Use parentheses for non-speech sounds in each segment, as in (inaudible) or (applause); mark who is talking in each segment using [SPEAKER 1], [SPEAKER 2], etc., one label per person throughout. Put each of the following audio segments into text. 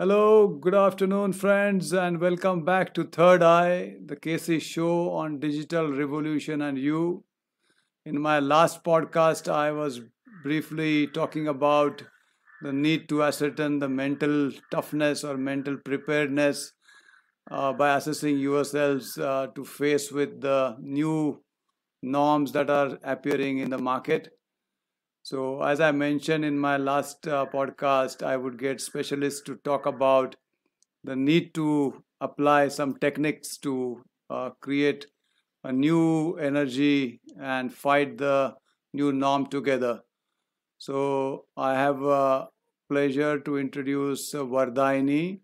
[SPEAKER 1] Hello, good afternoon, friends, and welcome back to Third Eye, the Casey show on digital revolution and you. In my last podcast, I was briefly talking about the need to ascertain the mental toughness or mental preparedness uh, by assessing yourselves uh, to face with the new norms that are appearing in the market so, as I mentioned in my last uh, podcast, I would get specialists to talk about the need to apply some techniques to uh, create a new energy and fight the new norm together. So, I have a pleasure to introduce Varadayini,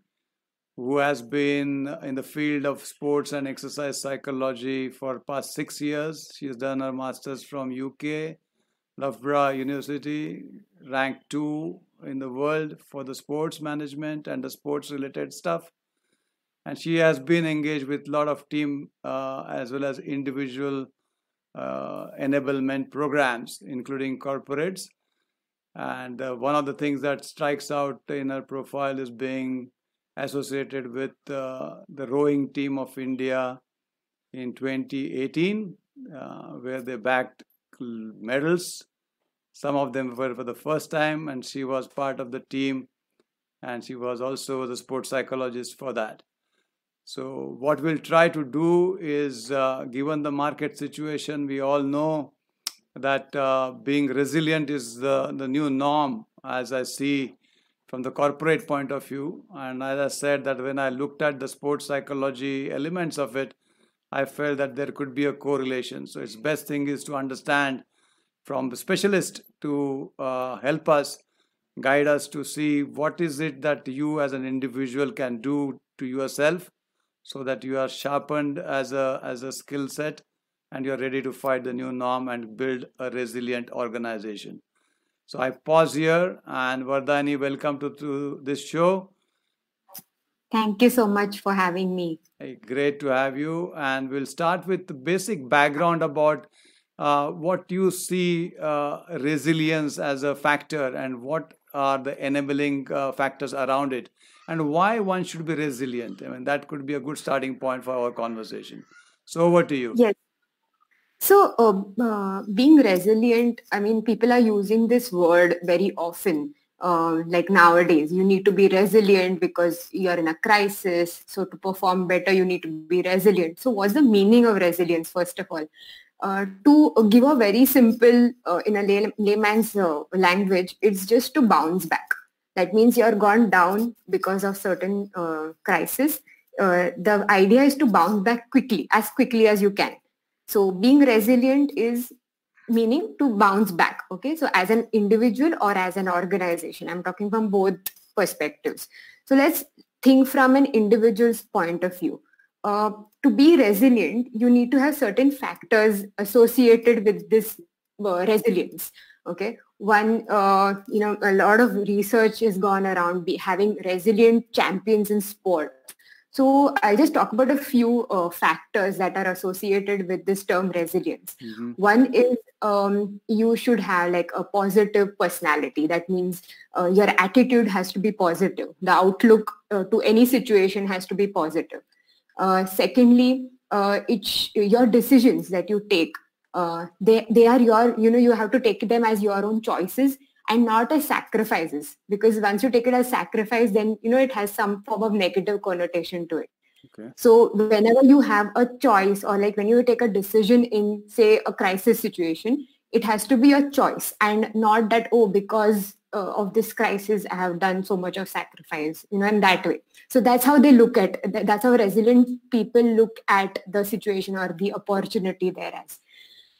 [SPEAKER 1] who has been in the field of sports and exercise psychology for past six years. She has done her master's from UK Loughborough University, ranked two in the world for the sports management and the sports related stuff. And she has been engaged with a lot of team uh, as well as individual uh, enablement programs, including corporates. And uh, one of the things that strikes out in her profile is being associated with uh, the rowing team of India in 2018, uh, where they backed medals. Some of them were for the first time, and she was part of the team, and she was also the sports psychologist for that. So, what we'll try to do is, uh, given the market situation, we all know that uh, being resilient is the, the new norm, as I see from the corporate point of view. And as I said, that when I looked at the sports psychology elements of it, I felt that there could be a correlation. So its best thing is to understand from the specialist to uh, help us guide us to see what is it that you as an individual can do to yourself so that you are sharpened as a as a skill set and you're ready to fight the new norm and build a resilient organization so i pause here and vardhani welcome to, to this show
[SPEAKER 2] Thank you so much for having me.
[SPEAKER 1] Hey, great to have you. And we'll start with the basic background about uh, what you see uh, resilience as a factor and what are the enabling uh, factors around it and why one should be resilient. I mean, that could be a good starting point for our conversation. So, over to you.
[SPEAKER 2] Yes. So, uh, uh, being resilient, I mean, people are using this word very often uh, like nowadays you need to be resilient because you're in a crisis so to perform better you need to be resilient so what's the meaning of resilience first of all uh, to give a very simple uh, in a lay- layman's uh, language it's just to bounce back. That means you're gone down because of certain uh, crisis. Uh, the idea is to bounce back quickly as quickly as you can. So being resilient is meaning to bounce back okay? So as an individual or as an organization i'm talking from both perspectives. So let's think from an individual's point of view to be resilient you need to have certain factors associated with this uh, resilience okay one uh, you know a lot of research has gone around be having resilient champions in sport so I'll just talk about a few uh, factors that are associated with this term resilience. Mm-hmm. One is um, you should have like a positive personality. That means uh, your attitude has to be positive. The outlook uh, to any situation has to be positive. Uh, secondly, uh, it's your decisions that you take. Uh, they they are your you know you have to take them as your own choices and not as sacrifices because once you take it as sacrifice then you know it has some form of negative connotation to it okay. so whenever you have a choice or like when you take a decision in say a crisis situation it has to be a choice and not that oh because uh, of this crisis i have done so much of sacrifice you know in that way so that's how they look at that's how resilient people look at the situation or the opportunity there as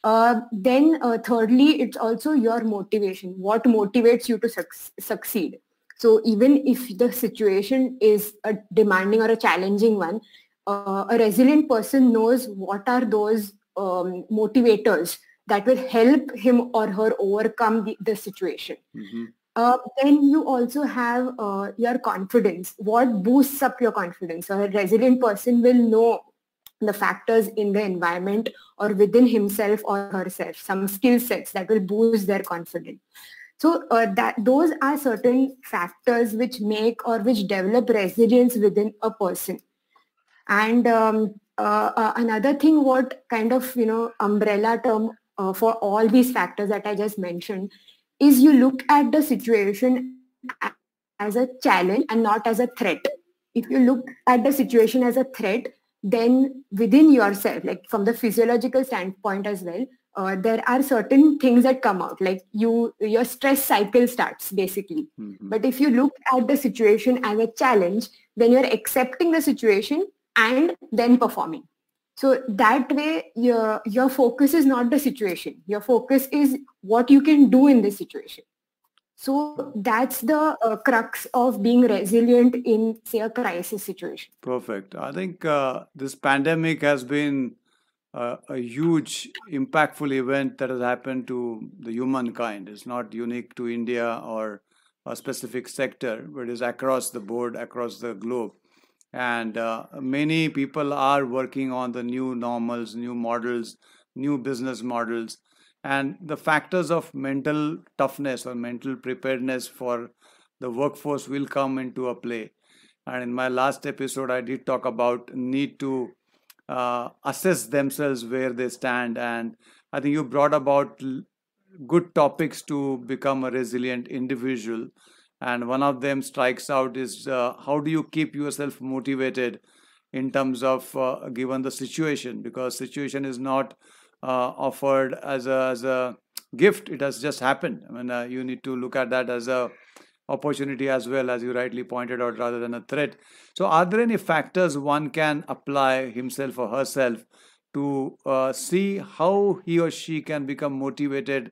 [SPEAKER 2] uh, then uh, thirdly, it's also your motivation. What motivates you to su- succeed? So even if the situation is a demanding or a challenging one, uh, a resilient person knows what are those um, motivators that will help him or her overcome the, the situation. Mm-hmm. Uh, then you also have uh, your confidence. What boosts up your confidence? So a resilient person will know the factors in the environment or within himself or herself, some skill sets that will boost their confidence. So uh, that those are certain factors which make or which develop resilience within a person. And um, uh, uh, another thing, what kind of you know umbrella term for all these factors that I just mentioned, is you look at the situation as a challenge and not as a threat. If you look at the situation as a threat, then within yourself, like from the physiological standpoint as well, uh, there are certain things that come out like you your stress cycle starts basically mm-hmm. but if you look at the situation as a challenge then you're accepting the situation and then performing so that way your your focus is not the situation your focus is what you can do in this situation so that's the uh, crux of being resilient in say a crisis situation
[SPEAKER 1] perfect i think uh, this pandemic has been uh, a huge impactful event that has happened to the humankind. It's not unique to India or a specific sector, but it is across the board, across the globe. And uh, many people are working on the new normals, new models, new business models. And the factors of mental toughness or mental preparedness for the workforce will come into a play. And in my last episode, I did talk about need to uh, assess themselves where they stand and i think you brought about good topics to become a resilient individual and one of them strikes out is uh, how do you keep yourself motivated in terms of uh, given the situation? Because situation is not uh, offered as a, as a gift. It has just happened. I mean uh, you need to look at that as a opportunity as well as you rightly pointed out rather than a threat. So are there any factors one can apply himself or herself to uh, see how he or she can become motivated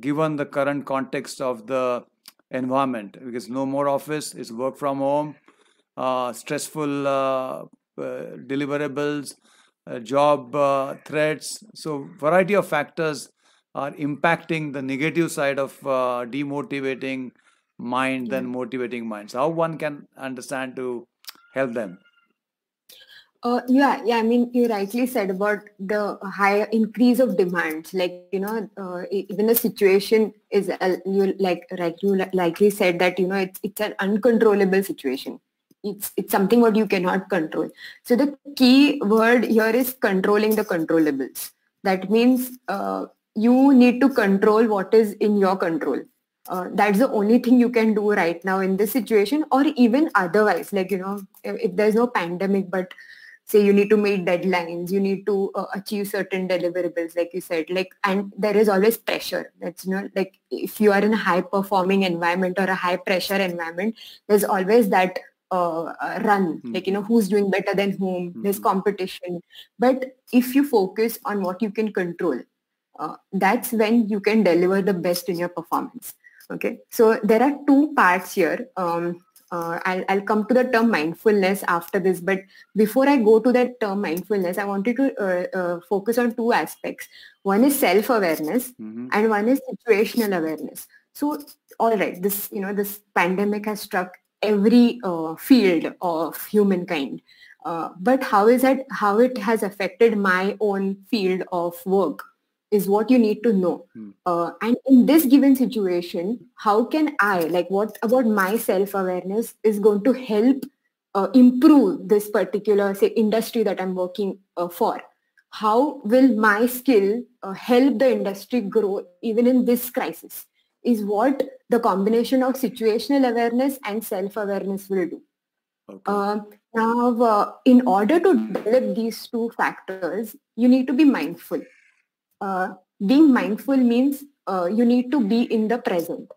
[SPEAKER 1] given the current context of the environment because no more office is work from home uh, stressful uh, uh deliverables uh, job uh, threats. So variety of factors are impacting the negative side of demotivating mind than motivating minds. How one can understand to help them
[SPEAKER 2] uh, yeah, yeah. I mean, you rightly said about the higher increase of demands. Like you know, uh, even the situation is uh, you like like you likely said that you know it's it's an uncontrollable situation. It's it's something what you cannot control. So the key word here is controlling the controllables. That means uh, you need to control what is in your control uh, that's the only thing you can do right now in this situation or even otherwise like you know if, if there's no pandemic but say you need to meet deadlines you need to uh, achieve certain deliverables like you said like and there is always pressure that's you know like if you are in a high performing environment or a high pressure environment there's always that uh, run mm-hmm. like you know who's doing better than whom mm-hmm. there's competition but if you focus on what you can control uh, that's when you can deliver the best in your performance Okay, so there are two parts here. Um, uh, I'll, I'll come to the term mindfulness after this, but before I go to that term mindfulness, I wanted to uh, uh, focus on two aspects. One is self-awareness mm-hmm. and one is situational awareness. So, all right, this, you know, this pandemic has struck every uh, field of humankind. Uh, but how is it, how it has affected my own field of work? Is what you need to know. Hmm. Uh, and in this given situation, how can I, like what about my self-awareness is going to help uh, improve this particular, say, industry that I'm working uh, for? How will my skill uh, help the industry grow even in this crisis? Is what the combination of situational awareness and self-awareness will do. Okay. Uh, now, uh, in order to develop these two factors, you need to be mindful uh, being mindful means uh, you need to be in the present.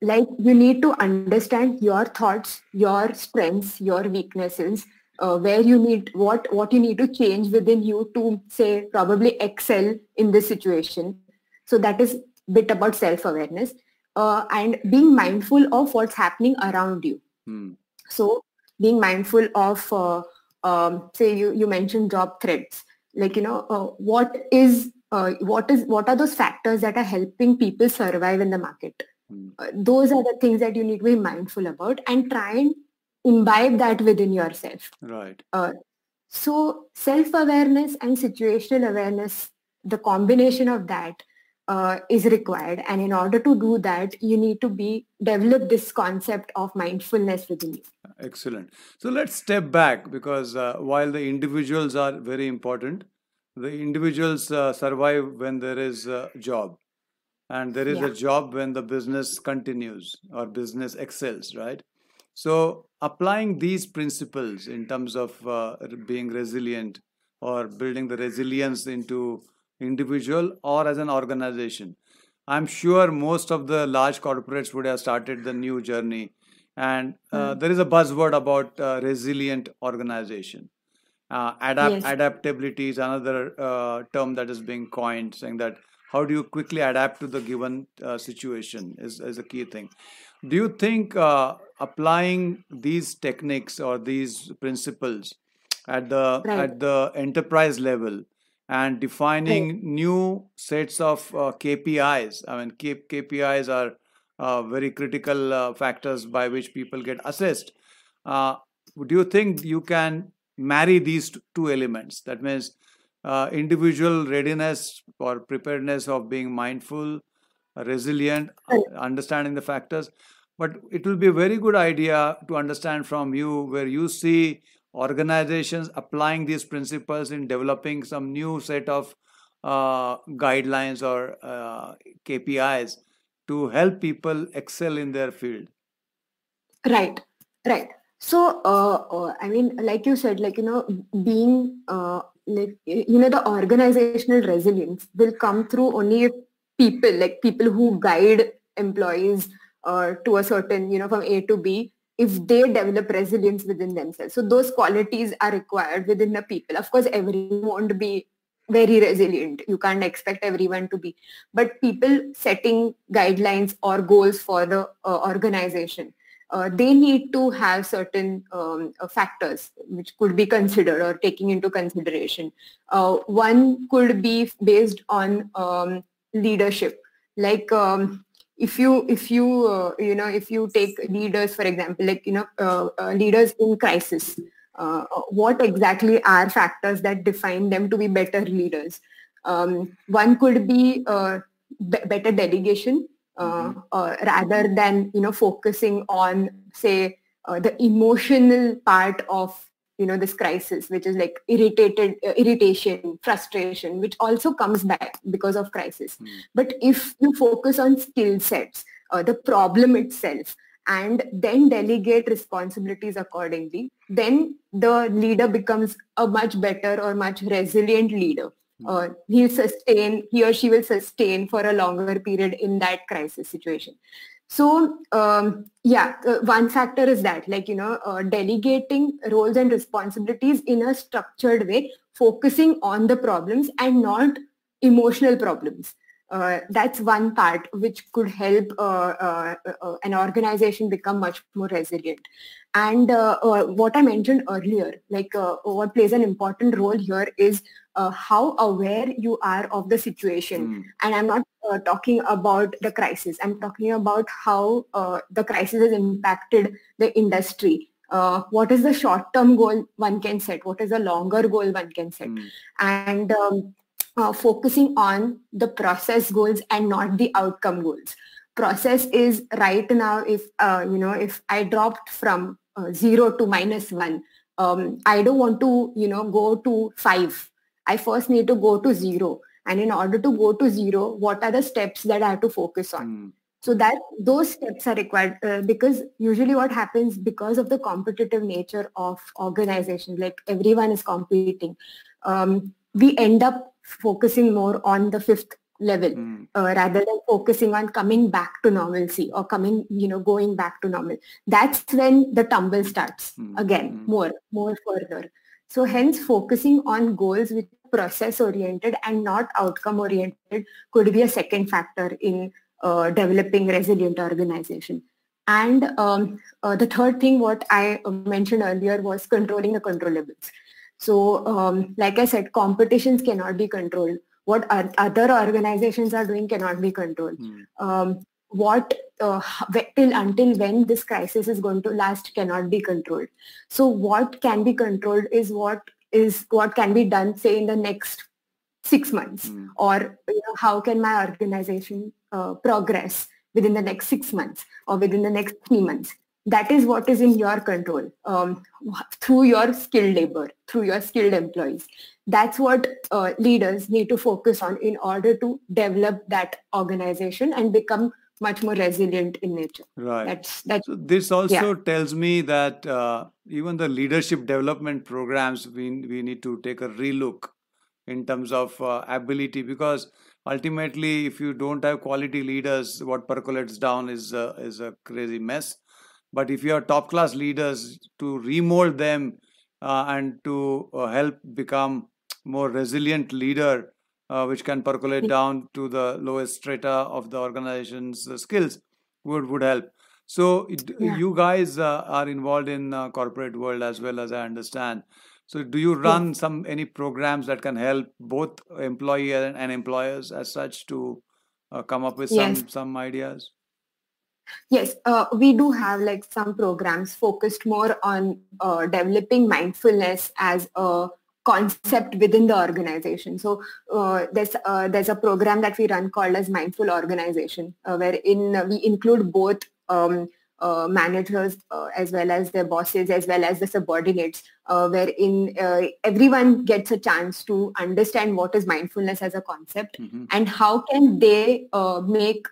[SPEAKER 2] Like you need to understand your thoughts, your strengths, your weaknesses, uh, where you need what what you need to change within you to say probably excel in this situation. So that is bit about self-awareness uh, and being mindful of what's happening around you. Hmm. So being mindful of uh, um, say you you mentioned job threats like you know uh, what is uh, what is what are those factors that are helping people survive in the market mm. uh, those are the things that you need to be mindful about and try and imbibe that within yourself
[SPEAKER 1] right
[SPEAKER 2] uh, so self-awareness and situational awareness the combination of that uh, is required. And in order to do that, you need to be develop this concept of mindfulness within you.
[SPEAKER 1] Excellent. So let's step back because uh, while the individuals are very important, the individuals uh, survive when there is a job. And there is
[SPEAKER 2] Yeah.
[SPEAKER 1] a job when the business continues or business excels right? So applying these principles in terms of uh, being resilient or building the resilience into individual or as an organization. I'm sure most of the large corporates would have started the new journey. And uh,
[SPEAKER 2] Mm.
[SPEAKER 1] there is a buzzword about uh, resilient organization uh, adapt
[SPEAKER 2] Yes.
[SPEAKER 1] adaptability is another uh, term that is being coined saying that how do you quickly adapt to the given uh, situation is, is a key thing do you think uh, applying these techniques or these principles at the
[SPEAKER 2] Right.
[SPEAKER 1] at the enterprise level and
[SPEAKER 2] Right.
[SPEAKER 1] defining new sets of uh, kpis i mean K- kpis are uh, very critical uh, factors by which people get assessed uh, do you think you can marry these two elements. That means uh, individual readiness or preparedness of being mindful resilient understanding the factors. But it will be a very good idea to understand from you where you see organizations applying these principles in developing some new set of uh, guidelines or uh, kpis to help people excel in their field.
[SPEAKER 2] Right, right. So, uh, uh, I mean, like you said, like, you know, being, uh, like, you know, the organizational resilience will come through only if people, like people who guide employees uh, to a certain, you know, from A to B, if they develop resilience within themselves. So those qualities are required within the people. Of course, everyone won't be very resilient. You can't expect everyone to be. But people setting guidelines or goals for the uh, organization uh, they need to have certain um, uh, factors which could be considered or taking into consideration. Uh, one could be based on um, leadership, like um, if you if you uh, you know if you take leaders for example, like you know uh, uh, leaders in crisis. What exactly are factors that define them to be better leaders? Um, one could be be- better delegation, uh, uh, rather than you know focusing on say uh, the emotional part of you know this crisis which is like irritated uh, irritation frustration which also comes back because of crisis.
[SPEAKER 1] Mm.
[SPEAKER 2] but if you focus on skill sets uh, the problem itself and then delegate responsibilities accordingly then the leader becomes a much better or much resilient leader uh, he'll sustain he or she will sustain for a longer period in that crisis situation. So um, yeah uh, one factor is that like you know uh, delegating roles and responsibilities in a structured way focusing on the problems and not emotional problems. Uh, that's one part which could help uh, uh, uh, an organization become much more resilient. And uh, uh, what i mentioned earlier like what plays an important role here is uh, how aware you are of the situation.
[SPEAKER 1] Mm.
[SPEAKER 2] and i'm not uh, talking about the crisis. I'm talking about how uh, the crisis has impacted the industry. Uh, what is the short term goal one can set? What is the longer goal one can set?
[SPEAKER 1] Mm.
[SPEAKER 2] and um, uh, focusing on the process goals and not the outcome goals. Process is right now if uh, you know if i dropped from uh, 0 to minus 1 um, i don't want to you know go to 5 i first need to go to 0 and in order to go to 0 what are the steps that i have to focus on
[SPEAKER 1] Mm.
[SPEAKER 2] so that those steps are required uh, because usually what happens because of the competitive nature of organizations like everyone is competing um, we end up focusing more on the fifth level
[SPEAKER 1] Mm.
[SPEAKER 2] uh, rather than focusing on coming back to normalcy or coming you know going back to normal that's when the tumble starts
[SPEAKER 1] Mm.
[SPEAKER 2] again
[SPEAKER 1] Mm.
[SPEAKER 2] more more further so hence focusing on goals which are process oriented and not outcome oriented could be a second factor in uh, developing resilient organization. And um, uh, the third thing what i uh, mentioned earlier was controlling the controllables. So um, like i said competitions cannot be controlled. What other organizations are doing cannot be controlled.
[SPEAKER 1] Mm.
[SPEAKER 2] um, what uh, till until when this crisis is going to last cannot be controlled. So what can be controlled is what is what can be done say in the next six months
[SPEAKER 1] Mm.
[SPEAKER 2] or you know, how can my organization uh, progress within the next six months or within the next three months? That is what is in your control um, through your skilled labor through your skilled employees. That's what uh, leaders need to focus on in order to develop that organization and become much more resilient in nature.
[SPEAKER 1] Right.
[SPEAKER 2] that's that's
[SPEAKER 1] So this also tells me that uh, even the leadership development programs we we need to take a relook in terms of uh, ability because ultimately if you don't have quality leaders what percolates down is uh, is a crazy mess. But if you are top class leaders to remold them uh, and to uh, help become more resilient leader uh, which can percolate down to the lowest strata of the organization's uh, skills would would help so it,
[SPEAKER 2] Yeah.
[SPEAKER 1] you guys uh, are involved in uh, corporate world as well as I understand. So do you run some any programs that can help both employee and, and employers as such to uh, come up with
[SPEAKER 2] Yes.
[SPEAKER 1] some some ideas?
[SPEAKER 2] Yes, uh, we do have like some programs focused more on uh, developing mindfulness as a concept within the organization. So uh, there's uh, there's a program that we run called as Mindful Organization, uh, wherein we include both um, uh, managers uh, as well as their bosses as well as the subordinates, uh, wherein uh, everyone gets a chance to understand what is mindfulness as a concept
[SPEAKER 1] Mhm.
[SPEAKER 2] and how can they uh, make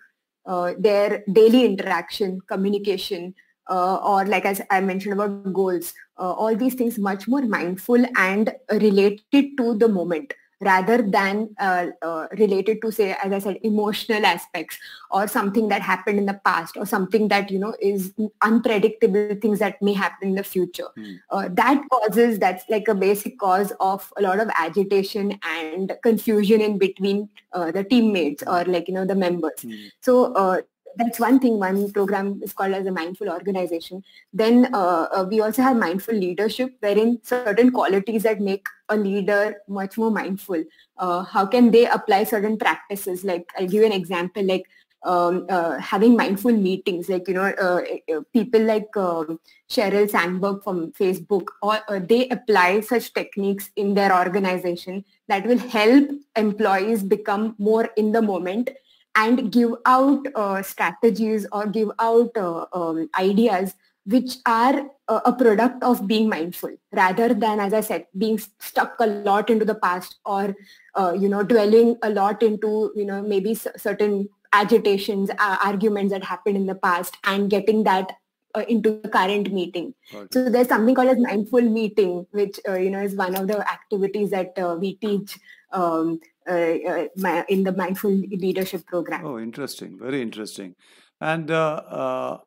[SPEAKER 2] uh, their daily interaction, communication, uh, or like as I mentioned about goals, uh, all these things much more mindful and related to the moment rather than uh, uh, related to say, as I said, emotional aspects or something that happened in the past or something that, you know, is unpredictable things that may happen in the future.
[SPEAKER 1] Hmm.
[SPEAKER 2] Uh, that causes, that's like a basic cause of a lot of agitation and confusion in between uh, the teammates or like, you know, the members.
[SPEAKER 1] Mm.
[SPEAKER 2] So uh, that's one thing. One program is called as a mindful organization. Then uh, uh, we also have mindful leadership, wherein certain qualities that make a leader much more mindful. Uh, how can they apply certain practices? Like I'll give you an example, like um, uh, having mindful meetings, like you know, uh, uh, people like um, Sheryl Sandberg from Facebook, or they apply such techniques in their organization that will help employees become more in the moment and give out uh, strategies or give out uh, um, ideas which are uh, a product of being mindful rather than as i said being stuck a lot into the past or uh, you know dwelling a lot into you know maybe c- certain agitations uh, arguments that happened in the past and getting that uh, into the current meeting
[SPEAKER 1] it.
[SPEAKER 2] so there's something called as mindful meeting which uh, you know is one of the activities that uh, we teach um, in the mindful leadership program
[SPEAKER 1] Oh, interesting. Very interesting. And uh, uh,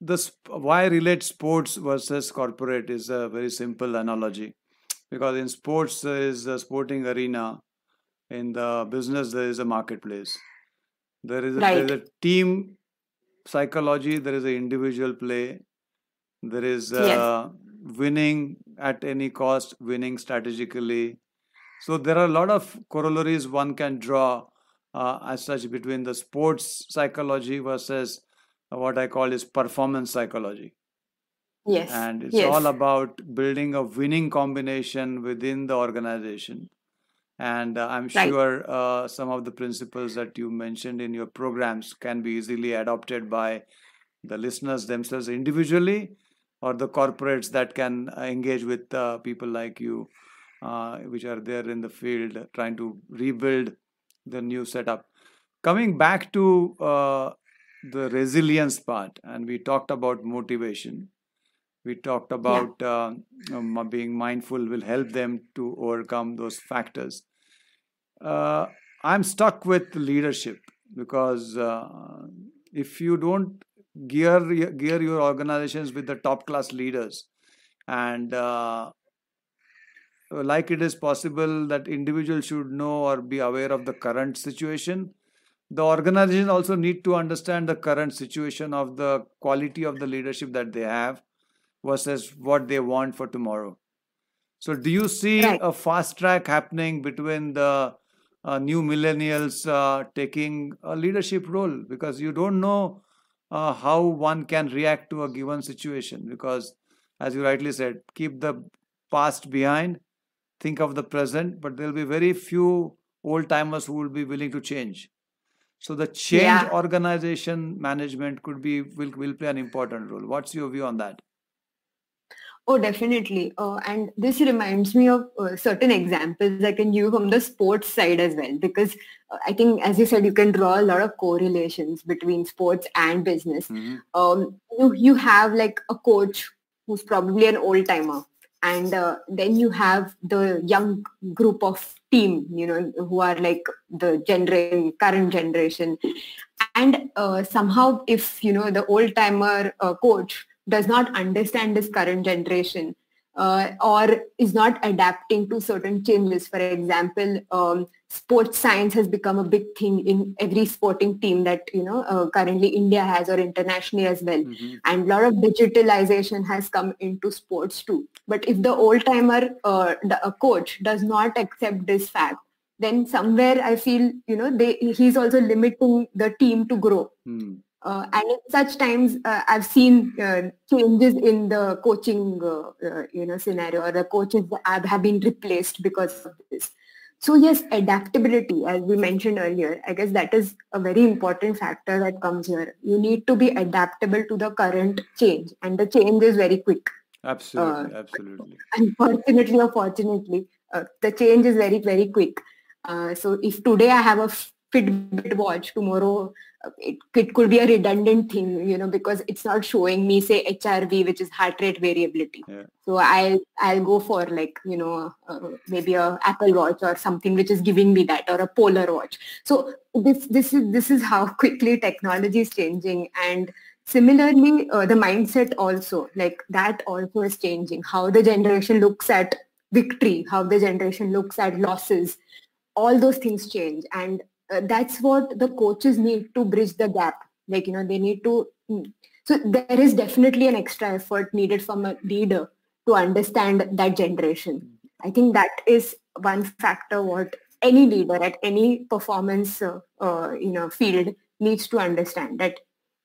[SPEAKER 1] the why I relate sports versus corporate is a very simple analogy, because in sports there is a sporting arena, in the business there is a marketplace. There is a, there is a team psychology. There is a individual play. There is
[SPEAKER 2] Yes.
[SPEAKER 1] uh, winning at any cost, winning strategically. So there are a lot of corollaries one can draw uh, as such between the sports psychology versus what I call is performance psychology.
[SPEAKER 2] yes
[SPEAKER 1] And it's
[SPEAKER 2] yes
[SPEAKER 1] all about building a winning combination within the organization. And uh, I'm
[SPEAKER 2] Right.
[SPEAKER 1] sure uh, some of the principles that you mentioned in your programs can be easily adopted by the listeners themselves individually or the corporates that can uh, engage with uh, people like you, uh, which are there in the field trying to rebuild the new setup. Coming back to uh, the resilience part, and we talked about motivation. We talked about uh, um, being mindful will help them to overcome those factors. Uh, I'm stuck with leadership because uh, if you don't gear gear your organizations with the top class leaders and uh, like it is possible that individuals should know or be aware of the current situation. The organization also need to understand the current situation of the quality of the leadership that they have versus what they want for tomorrow. So do you see
[SPEAKER 2] Right.
[SPEAKER 1] a fast track happening between the uh, new millennials uh, taking a leadership role? Because you don't know uh, how one can react to a given situation because as you rightly said keep the past behind think of the present but there'll be very few old timers who will be willing to change. So the change
[SPEAKER 2] Yeah.
[SPEAKER 1] organization management could be will will play an important role. What's your view on that?
[SPEAKER 2] Oh, definitely. Uh, and this reminds me of uh, certain examples I can use from the sports side as well, because uh, I think, as you said, you can draw a lot of correlations between sports and business.
[SPEAKER 1] Mhm.
[SPEAKER 2] Um, you, you have like a coach who's probably an old timer, and uh, then you have the young group of team, you know, who are like the generation, current generation, and uh, somehow if you know the old timer uh, coach does not understand this current generation uh, or is not adapting to certain changes for example um, sports science has become a big thing in every sporting team that you know uh, currently india has or internationally as well
[SPEAKER 1] Mhm.
[SPEAKER 2] and a lot of digitalization has come into sports too but if the old timer uh, coach does not accept this fact then somewhere i feel you know they he's also limiting the team to grow
[SPEAKER 1] Hmm.
[SPEAKER 2] Uh, and in such times, uh, I've seen uh, changes in the coaching, uh, uh, you know, scenario, or the coaches have, have been replaced because of this. So yes, adaptability, as we mentioned earlier, I guess that is a very important factor that comes here. You need to be adaptable to the current change, and the change is very quick.
[SPEAKER 1] Absolutely,
[SPEAKER 2] Uh,
[SPEAKER 1] absolutely.
[SPEAKER 2] Unfortunately or fortunately, uh, the change is very, very quick. Uh, so if today I have a Fitbit watch, tomorrow uh, it, it could be a redundant thing, you know, because it's not showing me, say, HRV, which is heart rate variability.
[SPEAKER 1] Yeah.
[SPEAKER 2] So I'll, I'll go for like, you know, uh, maybe a Apple watch or something which is giving me that or a Polar watch. So this, this is, this is how (laughs) quickly technology is changing. And similarly, uh, the mindset also, like that also is changing. How the generation looks at victory, how the generation looks at losses, all those things change. And uh, that's what the coaches need to bridge the gap. Like, you know, they need to, mm. so there is definitely an extra effort needed from a leader to understand that generation. I think that is one factor what any leader at any performance, uh, uh, you know, field needs to understand that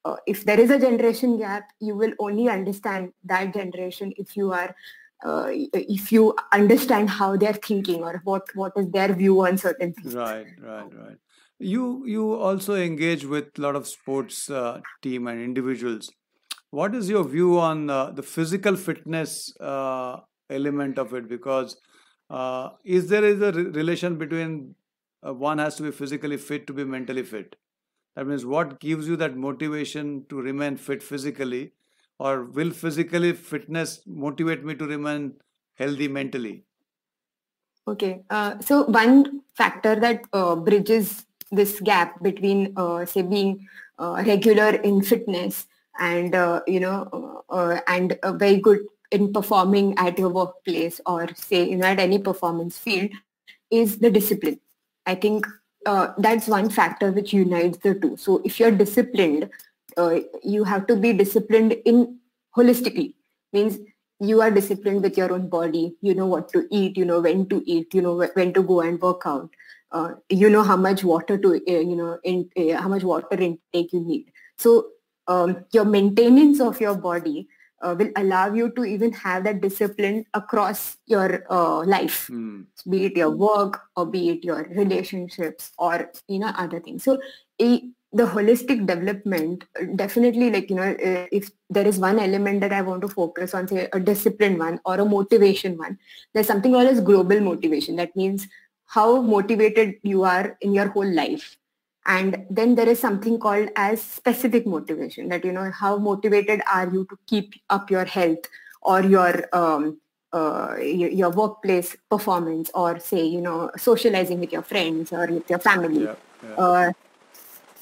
[SPEAKER 2] uh, if there is a generation gap, you will only understand that generation if you are uh, if you understand how they're thinking or what what is their view on certain things.
[SPEAKER 1] Right, right, right. You you also engage with a lot of sports uh, team and individuals. What is your view on uh, the physical fitness uh, element of it? Because uh, is there is a re- relation between uh, one has to be physically fit to be mentally fit? That means what gives you that motivation to remain fit physically, or will physically fitness motivate me to remain healthy mentally?
[SPEAKER 2] Okay, uh, so one factor that bridges this gap between, uh, say, being uh, regular in fitness and uh, you know, uh, uh, and uh, very good in performing at your workplace or say, you know, at any performance field, is the discipline. I think that's one factor which unites the two. So if you're disciplined, you have to be disciplined in holistically. Means you are disciplined with your own body you know what to eat you know when to eat you know when to go and work out uh, you know how much water to uh, you know in, uh, how much water intake you need. So um, your maintenance of your body uh, will allow you to even have that discipline across your uh, life.
[SPEAKER 1] Hmm.
[SPEAKER 2] be it your work or be it your relationships or you know other things. So a, the holistic development uh, definitely like you know if there is one element that i want to focus on say a disciplined one or a motivation one there's something called as global motivation. That means how motivated you are in your whole life. And then there is something called as specific motivation that you know how motivated are you to keep up your health or your um, uh, your, your workplace performance or say you know socializing with your friends or with your family.
[SPEAKER 1] Yeah, yeah.
[SPEAKER 2] uh,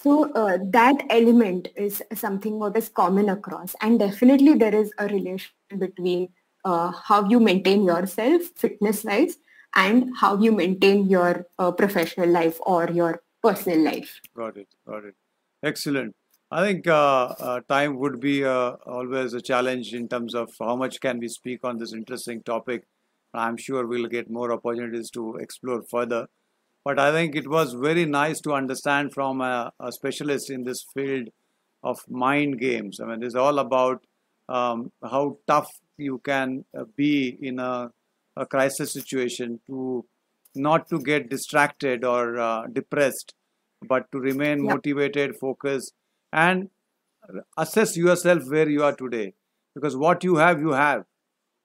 [SPEAKER 2] so uh, that element is something what is common across. And definitely there is a relation between uh, how you maintain yourself fitness wise and how you maintain your uh, professional life or your personal life
[SPEAKER 1] Got it. Got it. Excellent. I think uh, uh, time would be uh, always a challenge in terms of how much can we speak on this interesting topic. I'm sure we'll get more opportunities to explore further. But I think it was very nice to understand from a, a specialist in this field of mind games. I mean, it's all about um, how tough you can uh, be in a, a crisis situation to not to get distracted or uh, depressed, but to remain
[SPEAKER 2] Yeah.
[SPEAKER 1] motivated, focused, and assess yourself where you are today. Because what you have, you have.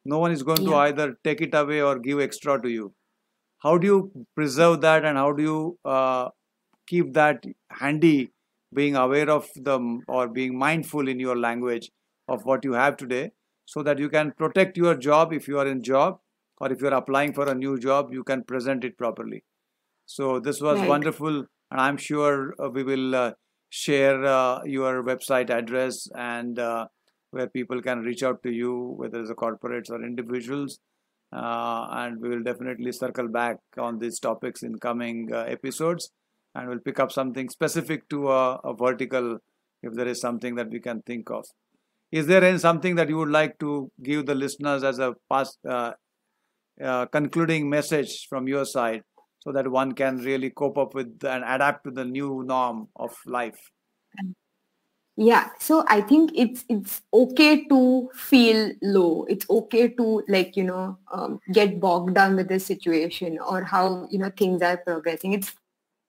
[SPEAKER 1] No one is going to either take it away or give extra to you. How do you preserve that and how do you uh, keep that handy, being aware of them or being mindful in your language of what you have today so that you can protect your job if you are in job or if you're applying for a new job you can present it properly. So this was
[SPEAKER 2] Right.
[SPEAKER 1] wonderful and i'm sure uh, we will uh, share uh, your website address and uh, where people can reach out to you whether it's a corporates or individuals. Uh, and we will definitely circle back on these topics in coming uh, episodes and we'll pick up something specific to a, a vertical if there is something that we can think of. Is there any something that you would like to give the listeners as a past uh, uh, concluding message from your side so that one can really cope up with and adapt to the new norm of life?
[SPEAKER 2] Yeah so i think it's it's okay to feel low. It's okay to like you know um, get bogged down with the situation or how you know things are progressing. It's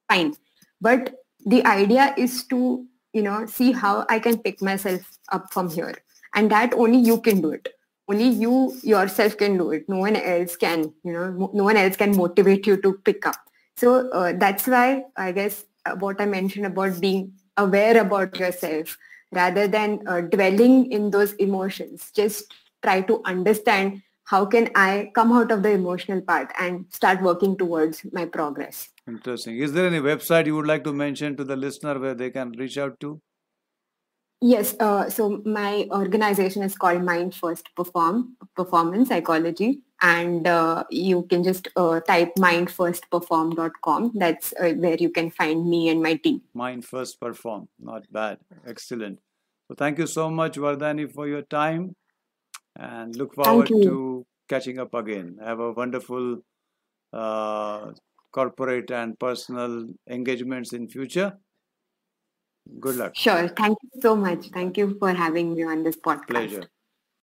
[SPEAKER 2] fine. But the idea is to you know see how i can pick myself up from here. And that only you can do it only you yourself can do it. No one else can you know no one else can motivate you to pick up. So uh, that's why i guess uh, what i mentioned about being aware about yourself rather than uh, dwelling in those emotions. Just try to understand how can i come out of the emotional part and start working towards my progress.
[SPEAKER 1] Interesting. Is there any website you would like to mention to the listener where they can reach out to
[SPEAKER 2] Yes, uh, so my organization is called Mind First Perform Performance Psychology, and uh, you can just uh, type mindfirstperform.com. That's uh, where you can find me and my team.
[SPEAKER 1] mind first perform. Not bad. Excellent. So thank you so much vardhani for your time. And look forward to catching up again. Have a wonderful uh, corporate and personal engagements in future good luck
[SPEAKER 2] Sure. Thank you so much. Thank you for having me on this podcast.
[SPEAKER 1] pleasure